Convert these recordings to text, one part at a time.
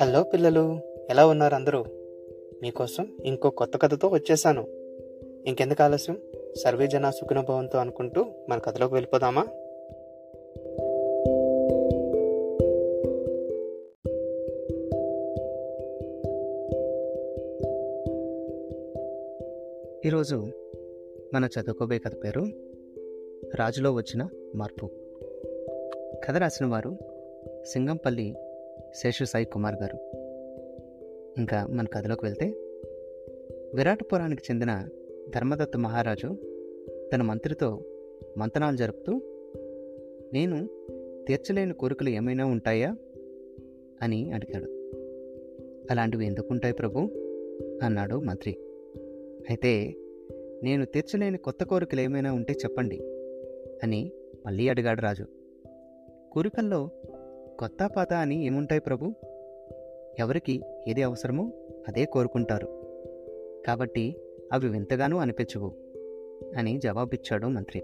Hello పిల్లలు ఎలా ఉన్నారు అందరూ? మీకోసం ఇంకో కొత్త కథతో వచ్చేసాను. ఇంకెందుకు ఆలస్యం? సర్వే జన సుఖనుభవంతో అనుకుంటూ మన కథలోకి వెళ్ళిపోదామా? ఈరోజు మన చదువుకోబోయే కథ పేరు రాజులో వచ్చిన మార్పు. కథ రాసిన వారు సింగంపల్లి శేషు సాయి కుమార్ గారు. ఇంకా మన కథలోకి వెళ్తే విరాటపురానికి చెందిన ధర్మదత్త మహారాజు తన మంత్రితో మంతనాలు జరుపుతూ నేను తీర్చలేని కోరికలు ఏమైనా ఉంటాయా? అని అడిగాడు. అలాంటివి ఎందుకు ఉంటాయి ప్రభు? అన్నాడు మంత్రి. అయితే నేను తీర్చలేని కొత్త కోరికలు ఏమైనా ఉంటే చెప్పండి అని మళ్ళీ అడిగాడు రాజు. కోరికల్లో కొత్త పాత అని ఏముంటాయి ప్రభు? ఎవరికి ఏది అవసరమో అదే కోరుకుంటారు. కాబట్టి అవి వింతగానూ అనిపించవు అని జవాబిచ్చాడు మంత్రి.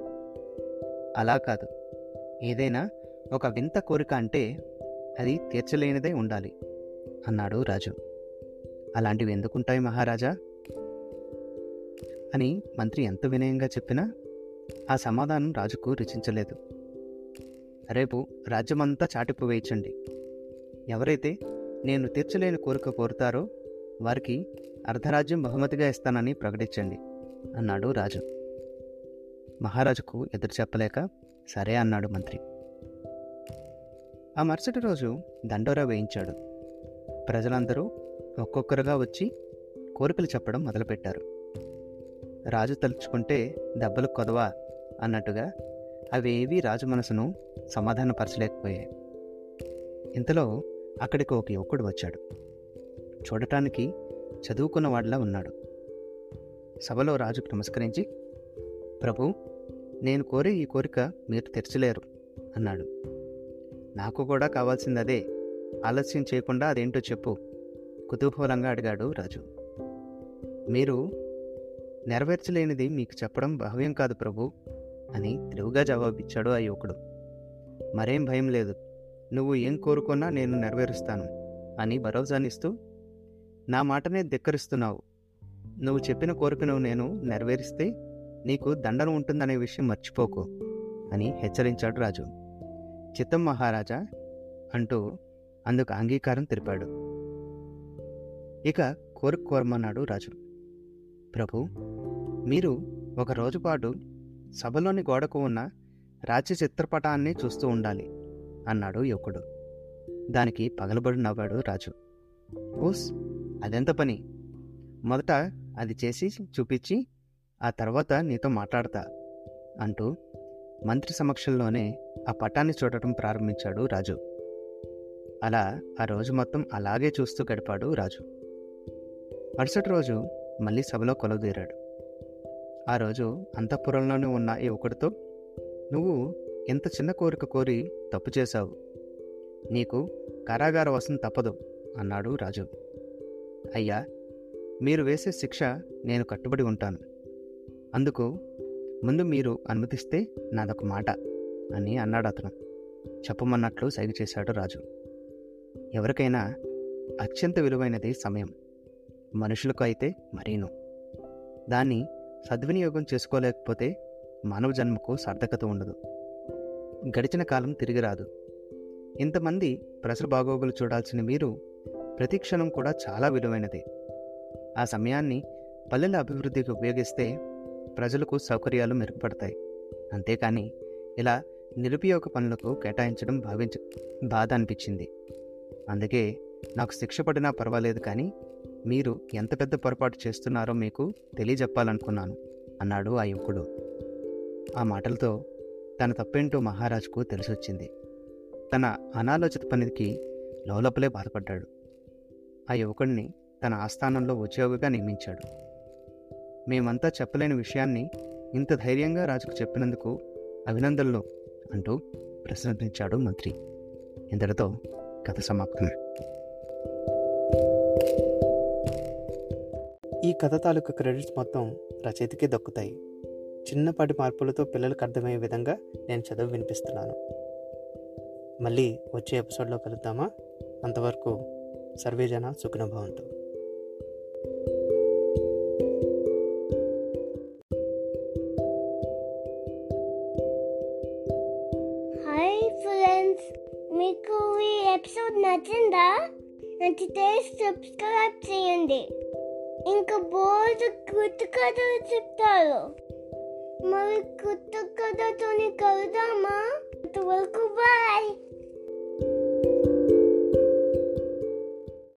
అలా కాదు. ఏదైనా ఒక వింత కోరిక అంటే అది తీర్చలేనిదే ఉండాలి అన్నాడు రాజు. అలాంటివి ఎందుకుంటాయి మహారాజా? అని మంత్రి ఎంత వినయంగా చెప్పినా ఆ సమాధానం రాజుకు రుచించలేదు. రేపు రాజ్యమంతా చాటిపు వేయించండి ఎవరైతే నేను తీర్చలేని కోరిక కోరుతారో వారికి అర్ధరాజ్యం బహుమతిగా ఇస్తానని ప్రకటించండి అన్నాడు రాజు. మహారాజుకు ఎదురు చెప్పలేక సరే అన్నాడు మంత్రి. ఆ మరుసటి రోజు దండోరా వేయించాడు. ప్రజలందరూ ఒక్కొక్కరుగా వచ్చి కోరికలు చెప్పడం మొదలుపెట్టారు. రాజు తలుచుకుంటే దెబ్బలు కొదవా? అన్నట్టుగా అవేవీ రాజు మనసును సమాధానపరచలేకపోయాయి. ఇంతలో అక్కడికి ఒక యువకుడు వచ్చాడు. చూడటానికి చదువుకున్న వాడిలా ఉన్నాడు. సభలో రాజుకు నమస్కరించి ప్రభు నేను కోరే ఈ కోరిక మీరు తెరచలేరు అన్నాడు. నాకు కూడా కావాల్సింది అదే ఆలస్యం చేయకుండా అదేంటో చెప్పు కుతూహలంగా అడిగాడు రాజు. మీరు నెరవేర్చలేనిది మీకు చెప్పడం భావ్యం కాదు ప్రభు అని తెలివిగా జవాబిచ్చాడు ఆ యువకుడు. మరేం భయం లేదు. నువ్వు ఏం కోరుకున్నా నేను నెరవేరుస్తాను అని భరోసానిస్తూ నా మాటనే ధిక్కరిస్తున్నావు. నువ్వు చెప్పిన కోరికను నేను నెరవేరిస్తే నీకు దండన ఉంటుందనే విషయం మర్చిపోకు అని హెచ్చరించాడు రాజు. చిత్తం మహారాజా అంటూ అందుకు అంగీకారం తెలిపాడు. ఇక కోరిక కోరమన్నాడు రాజు. ప్రభు మీరు ఒక రోజు పాటు సభలోని గోడకు ఉన్న రాచి చిత్రపటాన్ని చూస్తూ ఉండాలి అన్నాడు యువకుడు. దానికి పగలబడి నవ్వాడు రాజు. ఓస్ అదెంత పని? మొదట అది చేసి చూపించి ఆ తర్వాత నీతో మాట్లాడతా అంటూ మంత్రి సమక్షంలోనే ఆ పటాన్ని చూడటం ప్రారంభించాడు రాజు. అలా ఆ రోజు మొత్తం అలాగే చూస్తూ గడిపాడు రాజు. మరుసటి రోజు మళ్ళీ సభలో కొలువుదీరాడు. ఆ రోజు అంతఃపురంలోనే ఉన్న యువకుడితో నువ్వు ఎంత చిన్న కోరిక కోరి తప్పు చేశావు. నీకు కారాగార వసం తప్పదు అన్నాడు రాజు. అయ్యా మీరు వేసే శిక్ష నేను కట్టుబడి ఉంటాను. అందుకు ముందు మీరు అనుమతిస్తే నాదొక మాట అని అన్నాడు అతను. చెప్పమన్నట్లు సైగ చేశాడు రాజు. ఎవరికైనా అత్యంత విలువైనది సమయం. మనుషులకు అయితే మరీను. దాన్ని సద్వినియోగం చేసుకోలేకపోతే మానవ జన్మకు సార్థకత ఉండదు. గడిచిన కాలం తిరిగి రాదు. ఇంతమంది ప్రజల బాగోగులు చూడాల్సిన మీరు ప్రతి క్షణం కూడా చాలా విలువైనది. ఆ సమయాన్ని పల్లెల అభివృద్ధికి ఉపయోగిస్తే ప్రజలకు సౌకర్యాలు మెరుగుపడతాయి. అంతేకాని ఇలా నిరుపయోగ పనులకు కేటాయించడం భావించ బాధ అనిపించింది. అందుకే నాకు శిక్ష పడినా పర్వాలేదు కానీ మీరు ఎంత పెద్ద పొరపాటు చేస్తున్నారో మీకు తెలియజెప్పాలనుకున్నాను అన్నాడు ఆ యువకుడు. ఆ మాటలతో తన తప్పేంటో మహారాజుకు తెలిసొచ్చింది. తన అనాలోచిత పనికి లోలపలే బాధపడ్డాడు. ఆ యువకుడిని తన ఆస్థానంలో ఉద్యోగిగా నియమించాడు. మేమంతా చెప్పలేని విషయాన్ని ఇంత ధైర్యంగా రాజుకు చెప్పినందుకు అభినందనలు అంటూ ప్రశ్నించాడు మంత్రి. ఇంతటితో కథ సమాప్తం. ఈ కథ తాలూకు క్రెడిట్స్ మొత్తం రచయితకే దక్కుతాయి. చిన్నపాటి మార్పులతో పిల్లలకు అర్థమయ్యే విధంగా నేను చదువు వినిపిస్తున్నాను. మళ్ళీ వచ్చే ఎపిసోడ్లో కలుద్దామా? అంతవరకు సర్వేజన జన హాయ్ ఫ్రెండ్స్ మీకు ఈ ఎపిసోడ్ నచ్చిందా? నచ్చితే సబ్స్క్రైబ్ చేయండి. ఇంకా బోర్డు గుర్తు కథలు చెప్తారు. మరి కొత్త కథతోని కలుద్దామా అంతవరకు బాయ్